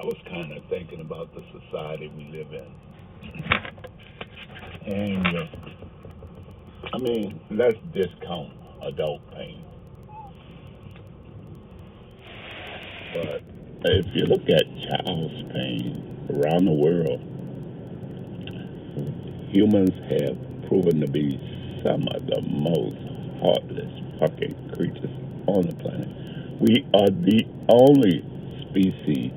I was kind of thinking about the society we live in. And, uh, I mean, let's discount adult pain. But if you look at child's pain around the world, humans have proven to be some of the most heartless fucking creatures on the planet. We are the only species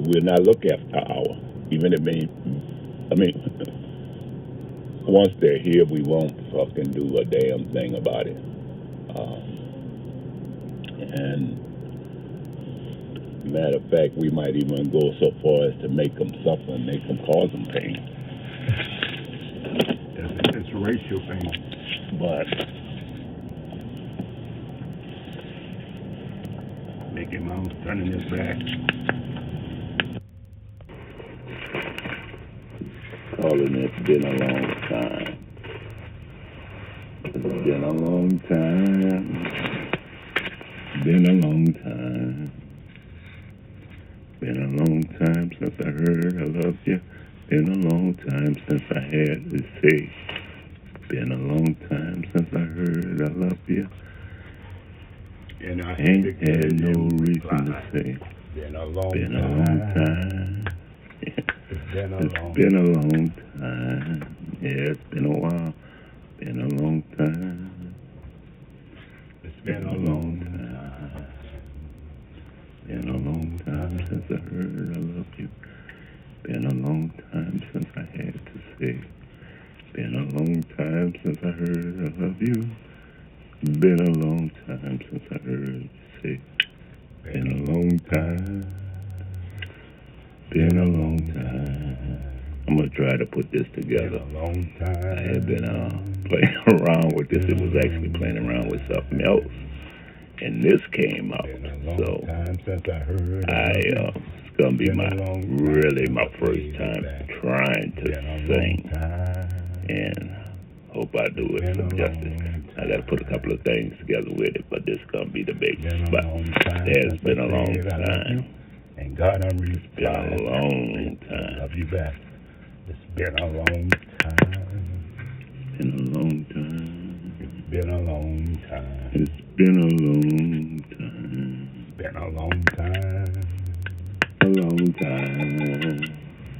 will not look after our, even if they, I mean, once they're here, we won't fucking do a damn thing about it. Um, and matter of fact, we might even go so far as to make them suffer and make them cause them pain. It's, it's racial thing. But Mickey Mouse turning his back. calling it's been a long time. It's been a long time. Been a long time. Been a long time since I heard I love you. Been a long time since I had to say. Been a long time since I heard I love you. And I Ain't think had it no is reason to fly. say. Been a long Been a time. long time. It's been a It's long been a long time. Yeah, it's been a while. Been a long time. It's been a long time. Been a long since I heard I love you. Been a long time since I had to say. Been a long time since I heard I love you. Been a long time since I heard you say. Been a long time. Been a long time. I'm gonna try to put this together. Been a long time. I had been uh, playing around with this. It was actually playing around with something else, this came out. Been a long So I uh, it's gonna be my a long time really my first time trying to Been a long sing, and hope I do it some justice. I got to put a couple of things together with it, but this is gonna be the big spot. It has been a long said I love you. time. And God, I'm really Been a long time. love you back. It's been a long time. It's been a long time. It's been a long time. Been a long time. Been a long time. A long time.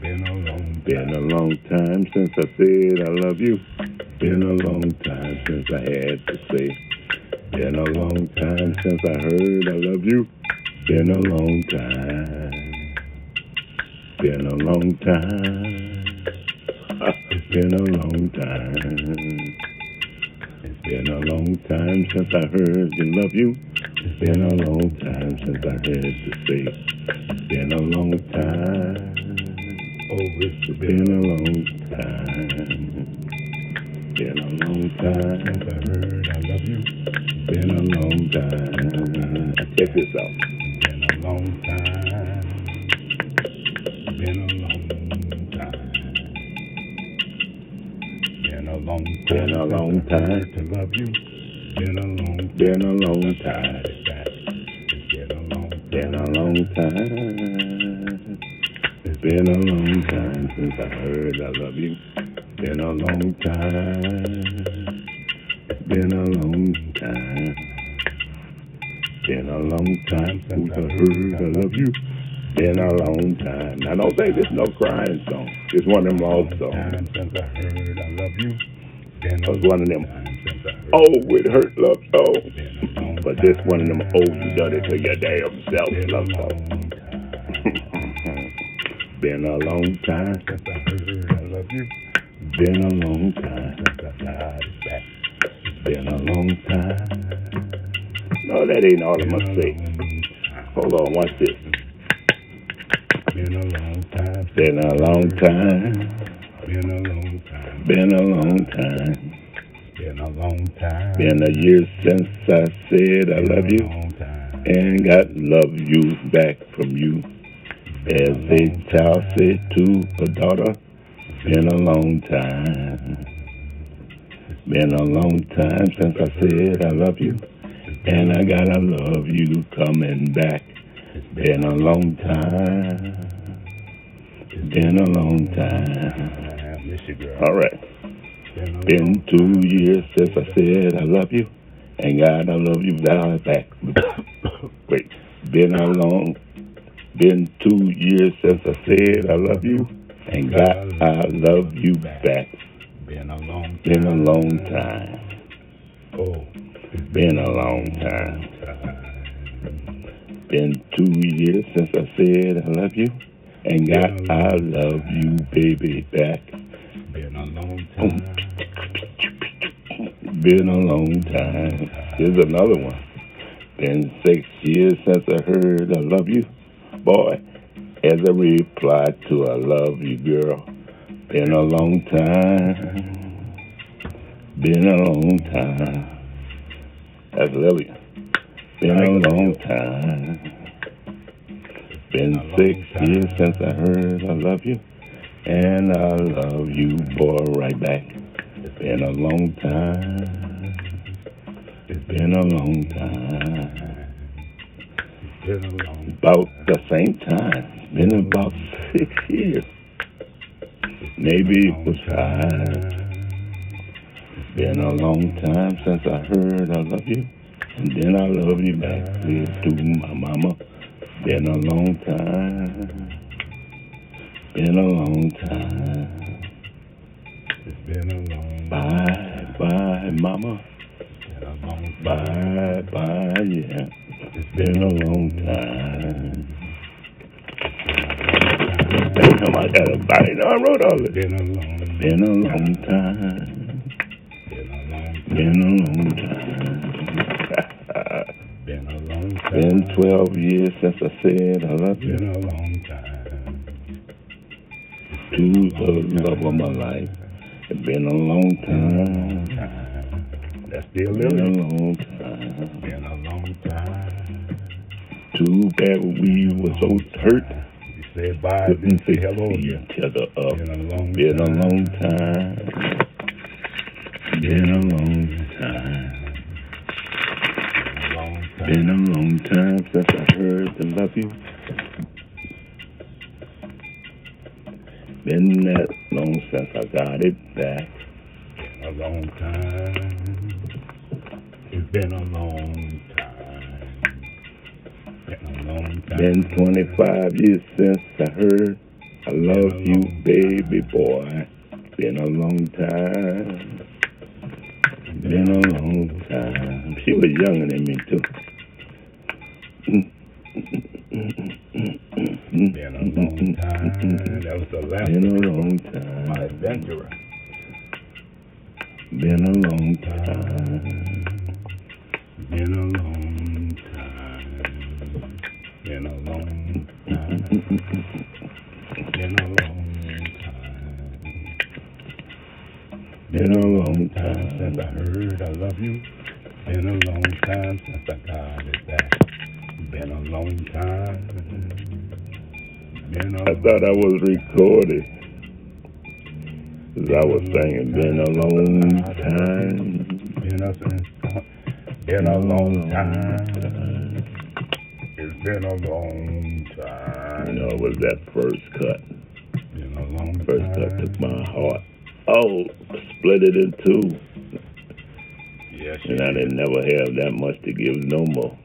Been a long Been a long time since I said I love you. Been a long time since I had to say. Been a long time since I heard I love you. Been a long time. Been a long time. It's been a long time. It's been a long time since I heard you love you. It's been a long time since I had to say. Been a long time. Oh, it's Been a long time. Been a long time. since I heard I love you. Been a long time. Check this out. Been a long time. Been a long. Been a long time. To love you. Been a long Been a long time. Been a long Been a long time. It's been a long time since I heard I love you. Been a long time. It's been a long time. Been a long time since I heard I love you. Been a long time. Now don't say this no crying song. It's one of them love songs. time since I heard I love you. It a was one of them time since I heard oh with hurt love songs. Long But this one of them oh you done it to your damn self love long song. time Been a long time. since I heard I love you. Been a long time. Since I it back. Been a long time. No, that ain't all I'm gonna say. Hold on, watch this. Been a long time. Been a long time. Been a long time. Been a long time. Been a long time. Been a year since I said I love you and got love you back from you. As a child said to a daughter, been a long time. Been a long time since I said I love you, and I gotta love you coming back. Been a long time. Been a long time. Time. You, girl. All right. Been a Been long two years since I said I love you. And God, I love you now back. Wait. Been a long, been two years since I said I love you. And God, I love you back. Been a long Been a long time. Oh, it's Been a long time. Been two years since I said I love you. And God, I love you, baby, back. Been a long time. Been a long time. Here's another one. Been six years since I heard I love you. Boy, as a reply to I love you, girl. Been a long time. Been a long time. That's Lillian. Been a long time. Been six years since I heard I love you. And I love you, boy, right back. It's been a long time. It's been a long time. It's Been a long About the same time. It's Been about six years. Maybe it was five. It's been a long time since I heard I love you. And then I love you back. To my mama. Been a long time. Been a long time. It's been a long time. Bye, bye, mama. Been a long Bye, bye, yeah. It's been a long time. Damn, I got a body. No, I wrote all this. Been a long Been a long time. Been a Been a long time. Been a long time. Been 12 years since I said I love you. Been a long time. To the love of my life. It's been a long time. That's still Been a long time. Been a long time. Too bad we were so hurt. You said bye, Couldn't didn't say hello. each other up. Been a long Been a long time. Been a long time. A long time. Been a long time since I heard the love you. Been that long since I got it back. a long time. It's been a long time. Been a long time. Been 25 years since I heard I love you, baby boy. Been a long time. Been a long time. She was younger than me too. Been a long time. That was the last Been a long my time. adventurer. Been a long time. Been a long time. Been a long time. Been a long time. Been a Long time since I heard I love you. Been a long time since I got it back. Been a long time. Been I thought I was recording. 'Cause I was singing, been a long time. Been a, been a long time. It's been a long time. You know, it was that first cut. Been a long First cut time. took my heart. Oh, split it in two. Yes, And I didn't never have that much to give no more.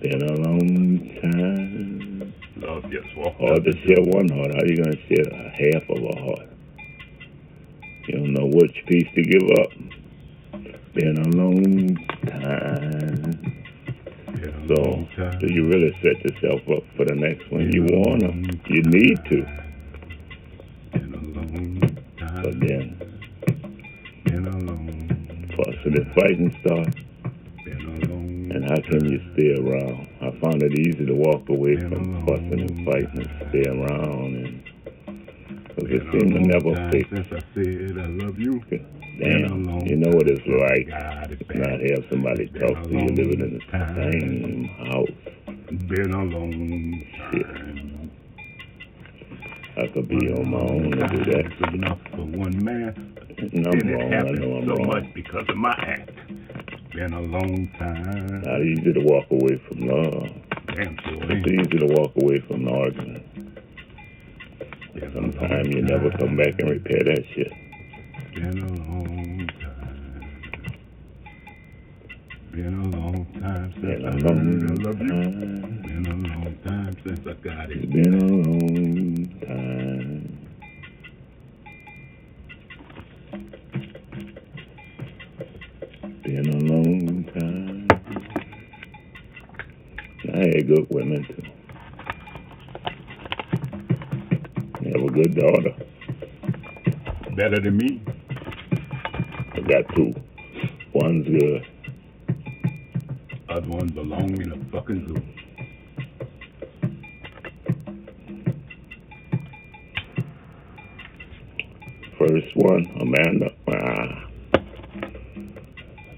Been a long time. Love just walked Hard to one heart. How you gonna share a half of a heart? You don't know which piece to give up. Been a long time. Been a So, long time. do you really set yourself up for the next one? You wanna. You need to. Been a long time. But then, Been a long. and fighting start. Been a long. And how can you stay around? I found it easy to walk away from fussing and fighting and stay around. And cause it seemed to never fix. Since I said I love you. Damn, you know what it's like to not have somebody talk to you living in the same house. Been a long time. I could be on my own to do that. Enough for one man. And I'm it wrong. I know I'm so wrong. much because of my act. Been a long time. Not easy to walk away from love. Damn It's easy to walk away from an argument. Sometimes you never come back and repair that shit. Been a long time. Been a long time since I learned love you. Been a long time since I got It's it. been a long time. Better than me. I got two. One's good. Other one belong in a fucking zoo. First one, Amanda. Ah.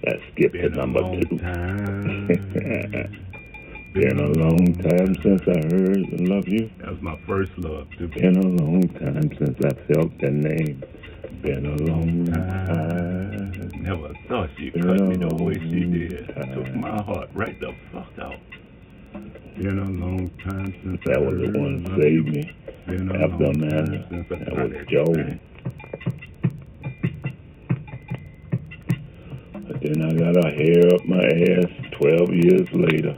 Let's skip to Been a number two. Been a long time since I heard and love you. That was my first love, too. Been a long time since I felt that name. Been a long time. Never thought she'd Been cut me the way she did. time. Took my heart right the fuck out. Been a long time since That I was the one and that saved me. Been a After long Amanda, time since that tried was to Joe. explain. But then I got a hair up my ass 12 years later.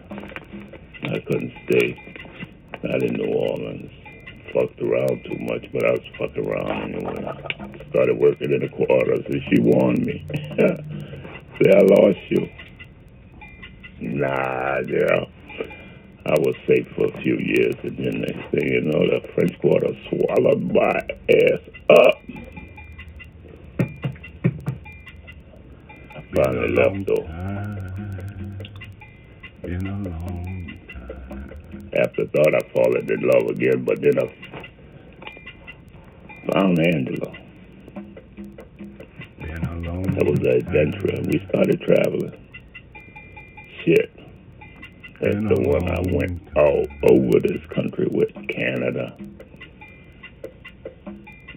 Around too much, but I was fucking around anyway. Started working in the quarters, and she warned me. Say, I lost you. Nah, girl. I was safe for a few years, and then next thing you know, the French Quarter swallowed my ass up. I finally left, though. time. Been a long time. After thought I fallen in love again, but then I found Angela. Been a long That was an adventure. We started traveling. Shit. That's the one I went all over this country with Canada.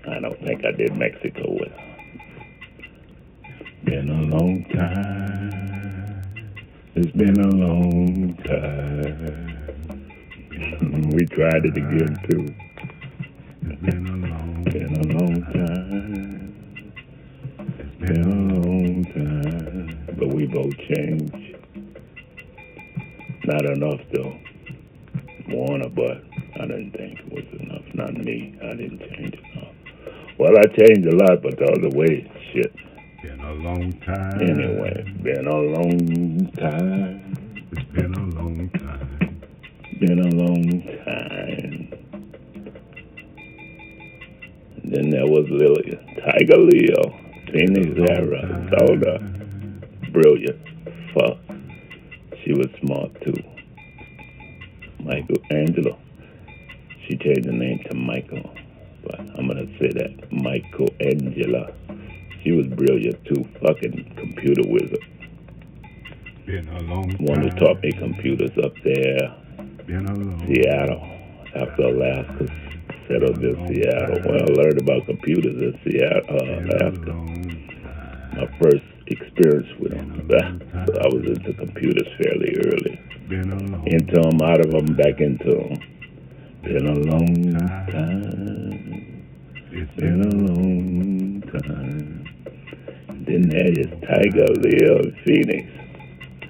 I don't think I did Mexico with. Been a long time. It's been a long time. We tried it again too. Been a long Been a long time. It's Been a long time. But we both changed. Not enough though. Warner, but I didn't think it was enough. Not me. I didn't change enough. Well, I changed a lot, but all the other way, shit. been a long time. Anyway, been a long time. It's been a long time. Been a Tiger Leo, Phoenix Era, brilliant. Fuck. She was smart too. Michael Angelo. She changed the name to Michael, but I'm gonna say that Michael Angela. She was brilliant too. Fucking computer wizard. Been a long time. One who taught me computers up there, Been a long Seattle. After Alaska settled in Seattle. Well, I learned about computers in Seattle, uh, Been a Alaska. long time. My first experience with them. So I was into computers fairly early. Into them, out of them, back into them. Been a long time. It's Been a long time. Then there is Tiger, Leo, and Phoenix.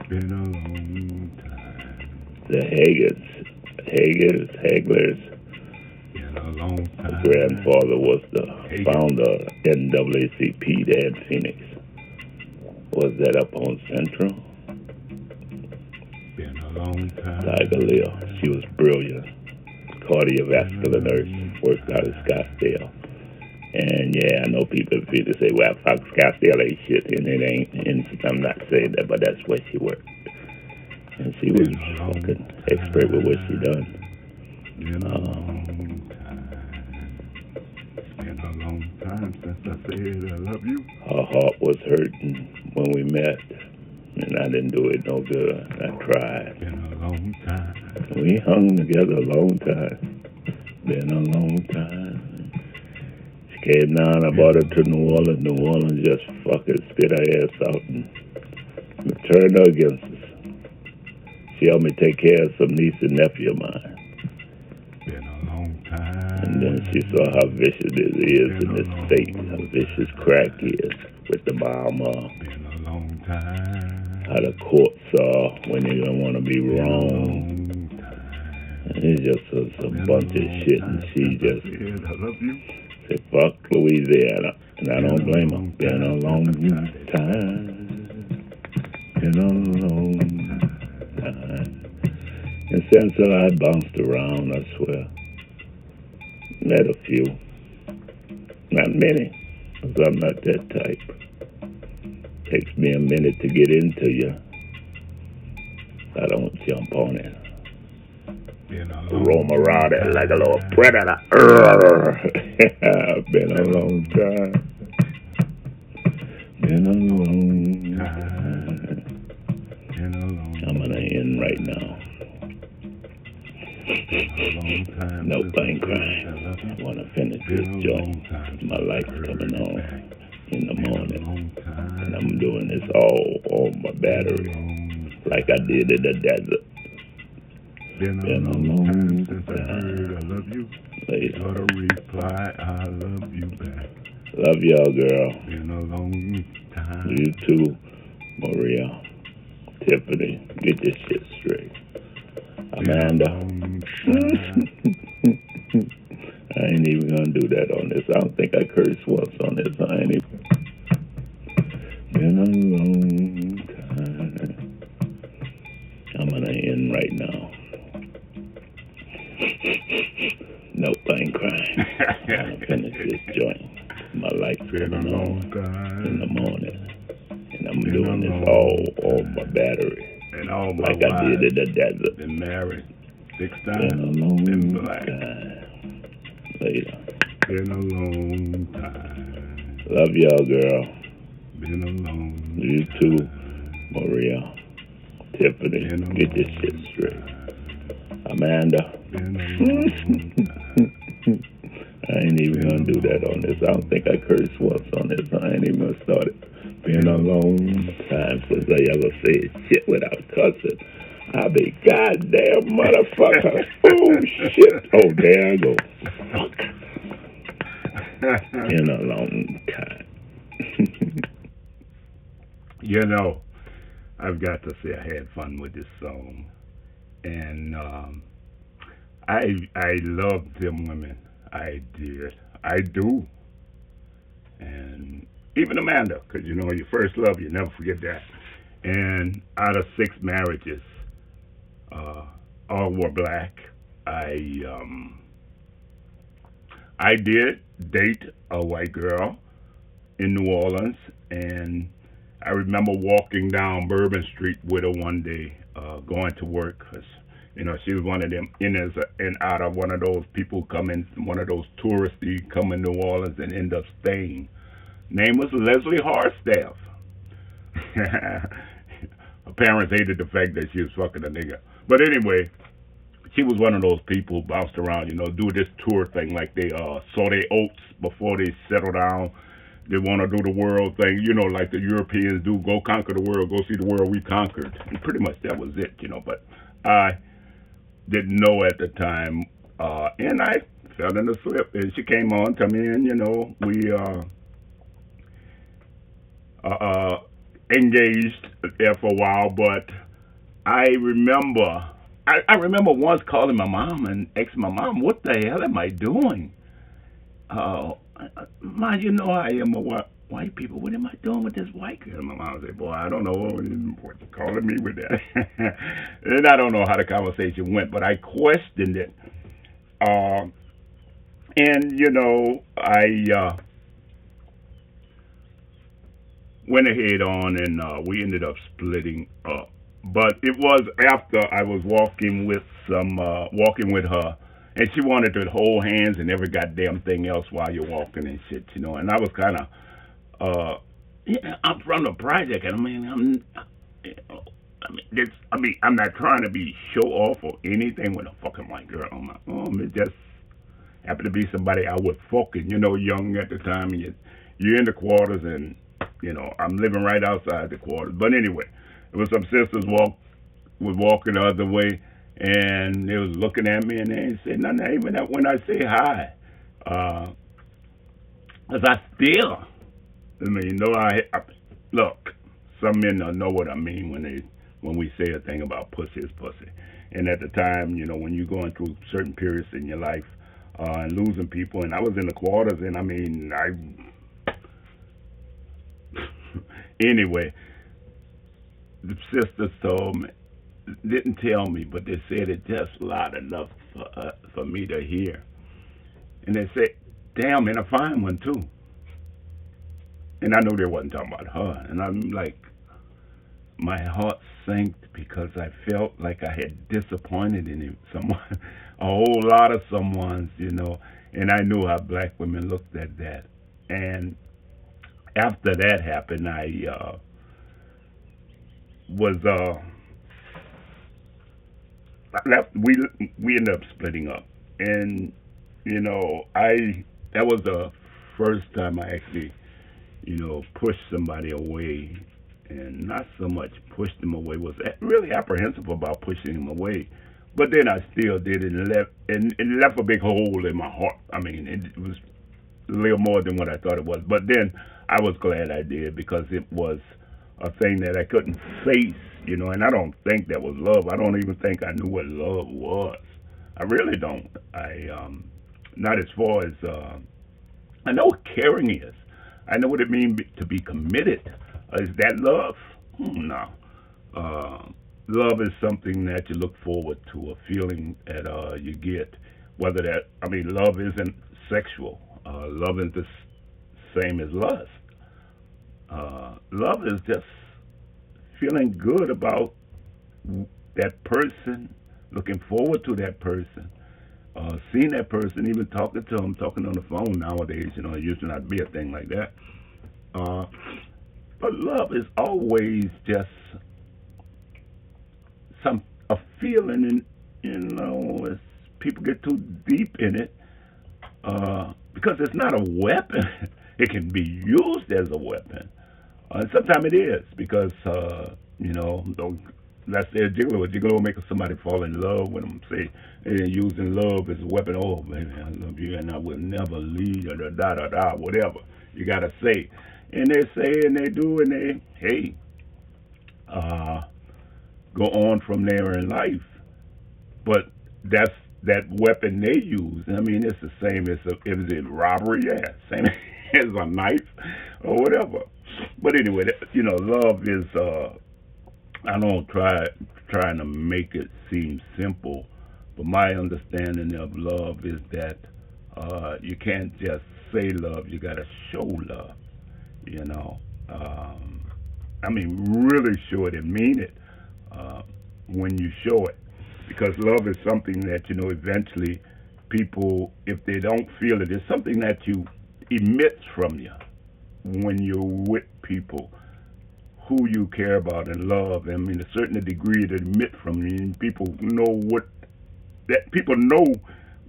been a long time. The Hagers. Hagers, Haglers. A long My time. grandfather was the founder of NAACP there in Phoenix. Was that up on Central? Been a long time. Tiger Leo. She was brilliant. Cardiovascular nurse. Worked out of Scottsdale. And yeah, I know people in Phoenix say, well, fuck Scottsdale ain't shit. And it ain't. And I'm not saying that, but that's where she worked. And she was fucking expert with what she done. Um, long time. Been a long time since I said I love you. Her heart was hurting when we met. And I didn't do it no good. I tried. Been a long time. We hung together a long time. Been a long time. She came down, I brought her to New Orleans. New Orleans just fucking spit her ass out and turned her against us. She helped me take care of some niece and nephew of mine. And then she saw how vicious it is in this state, how vicious crack is with the bomb Been a long time. how the courts are when they don't want to be wrong. And it's just a, a bunch of shit, and she just said I love you. said, fuck Louisiana. And I don't blame her. Been a long time. Been a long time. And since then I bounced around, I swear. Met a few. Not many, because I'm not that type. Takes me a minute to get into you. I don't jump on it. Been a long Roam around it like a little predator. Urgh. Been a long time. Been a long time. I'm gonna end right now. A long time. No pain crying. I. I wanna finish this joint. My life's coming on in the morning. And. I'm doing this all on my battery like I did in the desert. Been a long since I heard I love you. Later. Got a reply, I love you back. Love y'all, girl. Been a long time. You too, Maria. Tiffany. Get this shit straight. Amanda. I ain't even gonna do that on this. I don't think I cursed once on this. I ain't even. Been a long time. I'm gonna end right now. No pain crying. I'm gonna finish this joint. My life's Been a long on in the morning. And I'm Been doing this all on my battery. And all my Like I did in the desert. Been married six Been times. a long Been black. time. Later. Been a long time. Love y'all, girl. Been a long You too, Maria. Tiffany. Been Get this shit straight. Amanda. Been a long time. I ain't even gonna do that on this. I don't think I cursed once on this. I ain't even gonna start it. Been a long time since I ever said shit without cussing. I be goddamn motherfucker. oh shit. Oh there I go. Fuck. Been a long time. you know, I've got to say I had fun with this song, and um, I I loved them women. I did. I do. And even Amanda, because you know your first love, you never forget that. And out of six marriages, uh, all were black. I um, I did date a white girl in New Orleans, and I remember walking down Bourbon Street with her one day, uh, going to work, 'cause you know she was one of them in as and out of one of those people coming, one of those touristy come in New Orleans and end up staying. Name was Leslie Harstaff. her parents hated the fact that she was fucking a nigga, but anyway, she was one of those people who bounced around, you know, do this tour thing like they uh saw their oats before they settle down. They want to do the world thing, you know, like the Europeans do. Go conquer the world. Go see the world we conquered. And pretty much that was it, you know. But I didn't know at the time, uh, and I fell in the slip. And she came on to me, and you know, we uh, uh, engaged there for a while. But I remember, I, I remember once calling my mom and asking my mom, "What the hell am I doing?" Uh, you know I am a white, white people. What am I doing with this white girl? My mom said, "Boy, I don't know what you're calling me with that." and I don't know how the conversation went, but I questioned it. Uh, and you know, I uh, went ahead on, and uh, we ended up splitting up. But it was after I was walking with some, uh, walking with her and she wanted to hold hands and every goddamn thing else while you're walking and shit, you know. And I was kind of, uh, yeah, I'm from the project, and I mean, I'm, I mean, it's, I mean, I'm not trying to be show off or anything with a fucking white girl on my arm. It just happened to be somebody I was fucking, you know, young at the time, and you, you're in the quarters, and you know, I'm living right outside the quarters. But anyway, it was some sisters walk was walking the other way, and they was looking at me, and they ain't say nothing. Even that when I say hi, uh, cause I still, I mean, you know, I, I look. Some men don't know what I mean when they when we say a thing about pussy is pussy. And at the time, you know, when you're going through certain periods in your life uh, and losing people, and I was in the quarters, and I mean, I anyway, the sisters told me, didn't tell me, but they said it just loud enough for, uh, for me to hear. And they said, damn, and a fine one too. And I know they wasn't talking about her. And I'm like, my heart sank because I felt like I had disappointed in him, someone, a whole lot of someone's, you know. And I knew how black women looked at that. And after that happened, I uh, was uh, left. We we ended up splitting up, and you know, I that was the first time I actually, you know, pushed somebody away, and not so much pushed them away. Was really apprehensive about pushing them away, but then I still did it and left and left a big hole in my heart. I mean, it was little more than what I thought it was, but then I was glad I did because it was a thing that I couldn't face, you know. And I don't think that was love. I don't even think I knew what love was. I really don't. I um not as far as uh, I know what caring is. I know what it means to be committed. Uh, is that love? Hmm, no. Uh, love is something that you look forward to, a feeling that uh, you get. Whether that, I mean, love isn't sexual. Uh, love isn't the same as lust. Uh, love is just feeling good about that person, looking forward to that person, uh, seeing that person, even talking to them, talking on the phone nowadays, you know, it used to not be a thing like that. Uh, but love is always just some a feeling, and you know, as people get too deep in it, uh, because it's not a weapon. it can be used as a weapon, uh, and sometimes it is because uh, you know, say a gigolo. A will make somebody fall in love with them. Say they're using love as a weapon. Oh, baby, I love you, and I will never leave you. Da da da da. Whatever you gotta say, and they say and they do, and they hey, uh, go on from there in life. But that's that weapon they use. I mean, it's the same as a, is it robbery? Yeah, same as a knife or whatever. But anyway, you know, love is. uh I don't try trying to make it seem simple, but my understanding of love is that uh, you can't just say love; you got to show love. You know, um, I mean, really show it and mean it uh, when you show it, because love is something that you know eventually people, if they don't feel it, it's something that you emits from you when you're with people who you care about and love. I mean, a certain degree to emit from you. And people know what that people know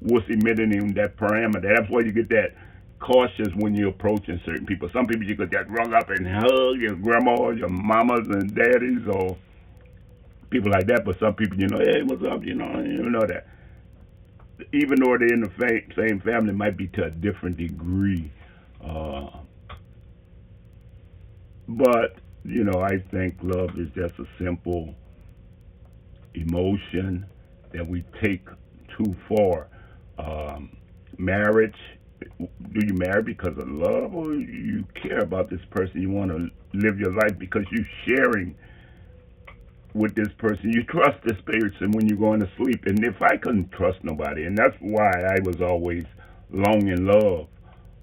what's emitting in that parameter. That's why you get that cautious when you're approaching certain people. Some people you could get rung up and hug your grandma, your mamas and daddies, or people like that. But some people, you know, hey, what's up? You know, you know that. Even though they're in the same family, might be to a different degree. Uh, but you know, I think love is just a simple emotion that we take too far. Um, marriage, do you marry because of love or you care about this person? You want to live your life because you're sharing with this person. You trust this person when you're going to sleep. And if I couldn't trust nobody, and that's why I was always long in love,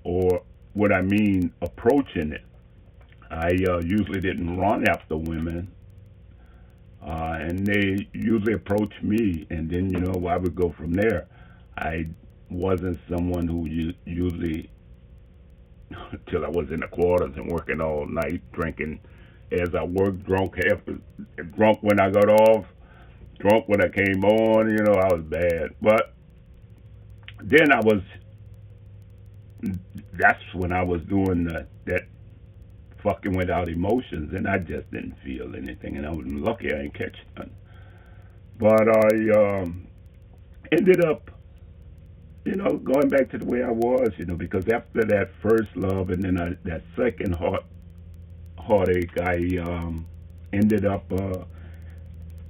or what I mean, approaching it I uh, usually didn't run after women, uh, and they usually approached me, and then you know I would go from there. I wasn't someone who usually, till I was in the quarters and working all night, drinking as I worked, drunk half, drunk when I got off, drunk when I came on. You know I was bad, but then I was. That's when I was doing the, that fucking without emotions, and I just didn't feel anything. And I was lucky I didn't catch none. But I um, ended up, you know, going back to the way I was, you know, because after that first love and then I, that second heart heartache, I um, ended up, uh,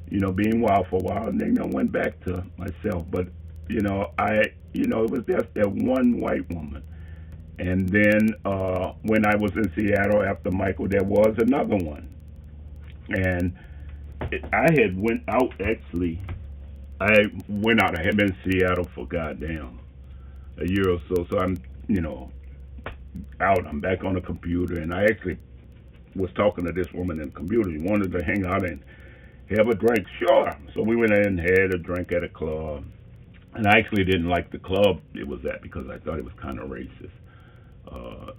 you know, being wild for a while, and then I went back to myself. But you know, I, you know, it was just that one white woman. And then uh, when I was in Seattle after Michael, there was another one, and it, I had went out actually. I went out. I had been in Seattle for goddamn a year or so. So I'm, you know, out. I'm back on the computer, and I actually was talking to this woman in the. She wanted to hang out and have a drink. Sure. So we went in and had a drink at a club. And I actually didn't like the club it was at because I thought it was kind of racist. Uh,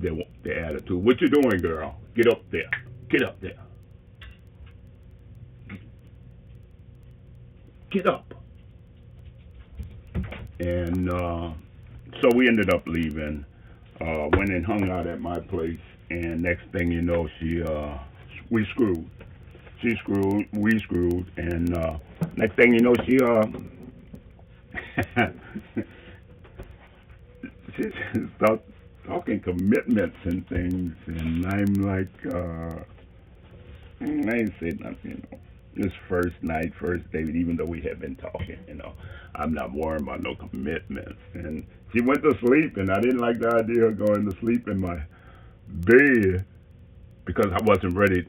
their, their attitude. What you doing, girl? Get up there. Get up there. Get up. And uh, so we ended up leaving. Uh, went and hung out at my place and next thing you know, she uh, we screwed. She screwed, we screwed, and uh, next thing you know, she uh, she start talking commitments and things, and I'm like, uh, I ain't said nothing, you know. This first night, first date, even though we had been talking, you know, I'm not worried about no commitments. And she went to sleep, and I didn't like the idea of going to sleep in my bed because I wasn't ready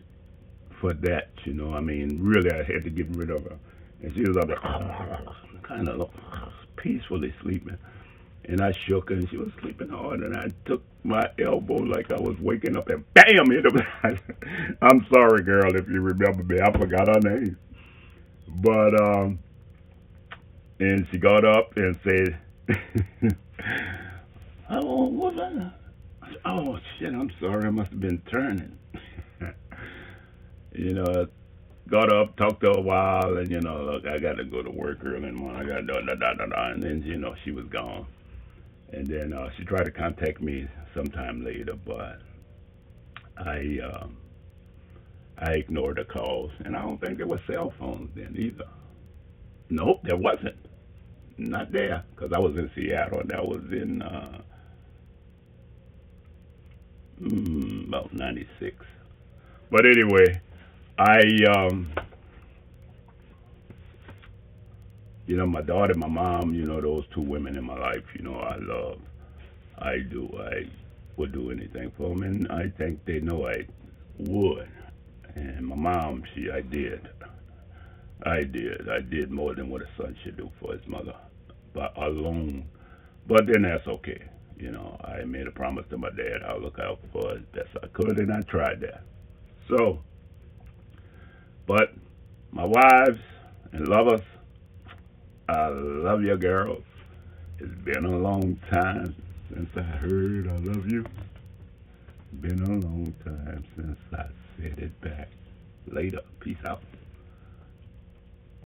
for that, you know. I mean, really, I had to get rid of her. And she was there, kind of peacefully sleeping. And I shook her, and she was sleeping hard. And I took my elbow like I was waking up, and bam, hit her. I'm sorry, girl, if you remember me. I forgot her name. But, um, and she got up and said, Oh, what was that? Oh shit, I'm sorry, I must have been turning. you know, got up, talked to her a while, and you know, look, I got to go to work early in the morning. I got da da da da da, and then you know she was gone. And then uh, she tried to contact me sometime later, but I uh, I ignored the calls, and I don't think there were cell phones then either. Nope, there wasn't. Not there, because I was in Seattle, and that was in. Uh, mm, about 96. But anyway, I, um, you know, my daughter, my mom, you know, those two women in my life, you know, I love. I do. I would do anything for them, and I think they know I would. And my mom, she, I did. I did. I did more than what a son should do for his mother, but alone. But then that's okay. You know, I made a promise to my dad I'll look out for as best I could, and I tried that. So, but my wives and lovers, I love you girls. It's been a long time since I heard I love you. Been a long time since I said it back. Later. Peace out.